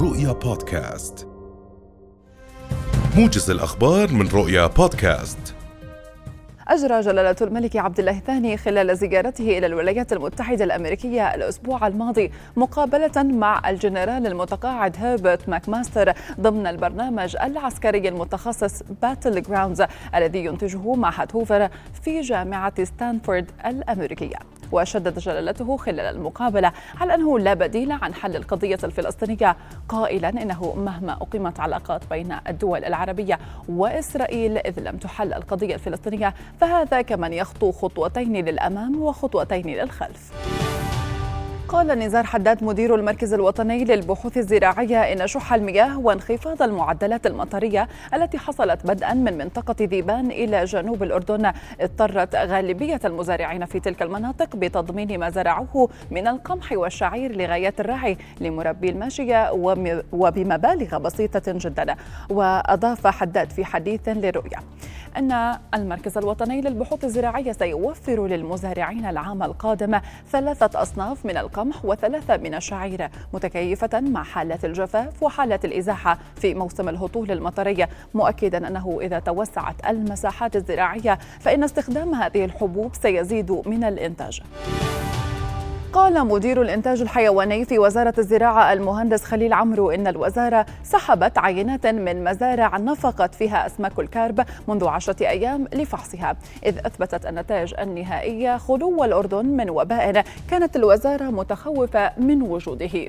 رؤيا بودكاست. موجز الأخبار من رؤيا بودكاست. أجرى جلالة الملك عبد الله الثاني خلال زيارته إلى الولايات المتحدة الأمريكية الأسبوع الماضي مقابلة مع الجنرال المتقاعد هيربرت ماكماستر ضمن البرنامج العسكري المتخصص Battlegrounds الذي ينتجه معهد هوفر في جامعة ستانفورد الأمريكية. وشدد جلالته خلال المقابلة على أنه لا بديل عن حل القضية الفلسطينية. قائلا إنه مهما أقيمت علاقات بين الدول العربية وإسرائيل إذ لم تحل القضية الفلسطينية فهذا كمن يخطو خطوتين للأمام وخطوتين للخلف. قال نزار حداد مدير المركز الوطني للبحوث الزراعية إن شح المياه وانخفاض المعدلات المطرية التي حصلت بدءا من منطقة ذيبان إلى جنوب الأردن. اضطرت غالبية المزارعين في تلك المناطق بتضمين ما زرعوه من القمح والشعير لغايات الرعي لمربي الماشية وبمبالغ بسيطة جدا. وأضاف حداد في حديث للرؤية أن المركز الوطني للبحوث الزراعية سيوفر للمزارعين العام القادم ثلاثة أصناف من القمح وثلاثة من الشعير متكيفة مع حالات الجفاف وحالات الإزاحة في موسم الهطول المطري مؤكدا أنه إذا توسعت المساحات الزراعية فإن استخدام هذه الحبوب سيزيد من الإنتاج. قال مدير الإنتاج الحيواني في وزارة الزراعة المهندس خليل عمرو إن الوزارة سحبت عينات من مزارع نفقت فيها أسماك الكارب منذ عشرة أيام لفحصها. إذ أثبتت النتائج النهائية خلو الأردن من وباء. كانت الوزارة متخوفة من وجوده.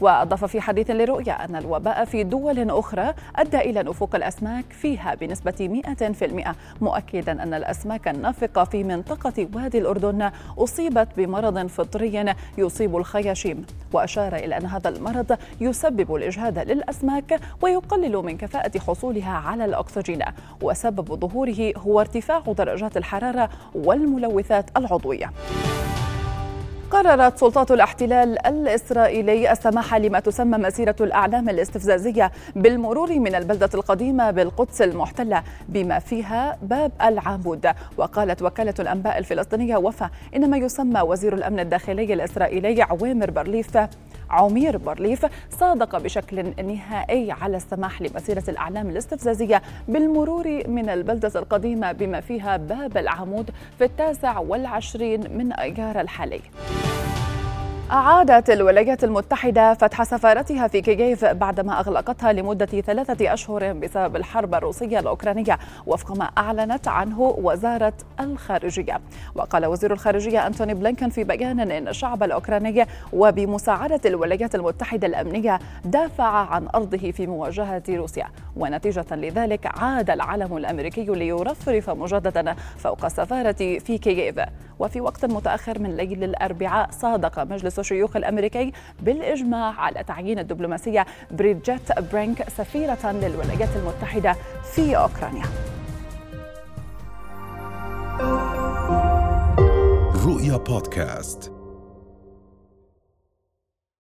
وأضاف في حديث لرؤيا أن الوباء في دول أخرى أدى إلى نفوق الأسماك فيها بنسبة 100% مؤكدا أن الأسماك النافقة في منطقة وادي الأردن أصيبت بمرض فطري يصيب الخياشيم. وأشار إلى أن هذا المرض يسبب الإجهاد للأسماك ويقلل من كفاءة حصولها على الأكسجين. وسبب ظهوره هو ارتفاع درجات الحرارة والملوثات العضوية. قررت سلطات الاحتلال الإسرائيلي السماح لما تسمى مسيرة الأعلام الاستفزازية بالمرور من البلدة القديمة بالقدس المحتلة بما فيها باب العمود. وقالت وكالة الأنباء الفلسطينية وفا إن ما يسمى وزير الأمن الداخلي الإسرائيلي عوامر برليف عمير بارليف صادق بشكل نهائي على السماح لمسيرة الأعلام الاستفزازية بالمرور من البلدة القديمة بما فيها باب العمود في التاسع والعشرين من أيار الحالي. أعادت الولايات المتحدة فتح سفارتها في كييف بعدما أغلقتها لمدة ثلاثة أشهر بسبب الحرب الروسية الأوكرانية وفق ما أعلنت عنه وزارة الخارجية. وقال وزير الخارجية أنتوني بلينكن في بيان أن الشعب الأوكراني وبمساعدة الولايات المتحدة الأمنية دافع عن أرضه في مواجهة روسيا. ونتيجة لذلك عاد العلم الأمريكي ليرفرف مجددا فوق السفارة في كييف. وفي وقت متأخر من ليل الأربعاء صادق مجلس الشيوخ الأمريكي بالإجماع على تعيين الدبلوماسية بريدجيت برينك سفيرة للولايات المتحدة في أوكرانيا. رؤيا بودكاست.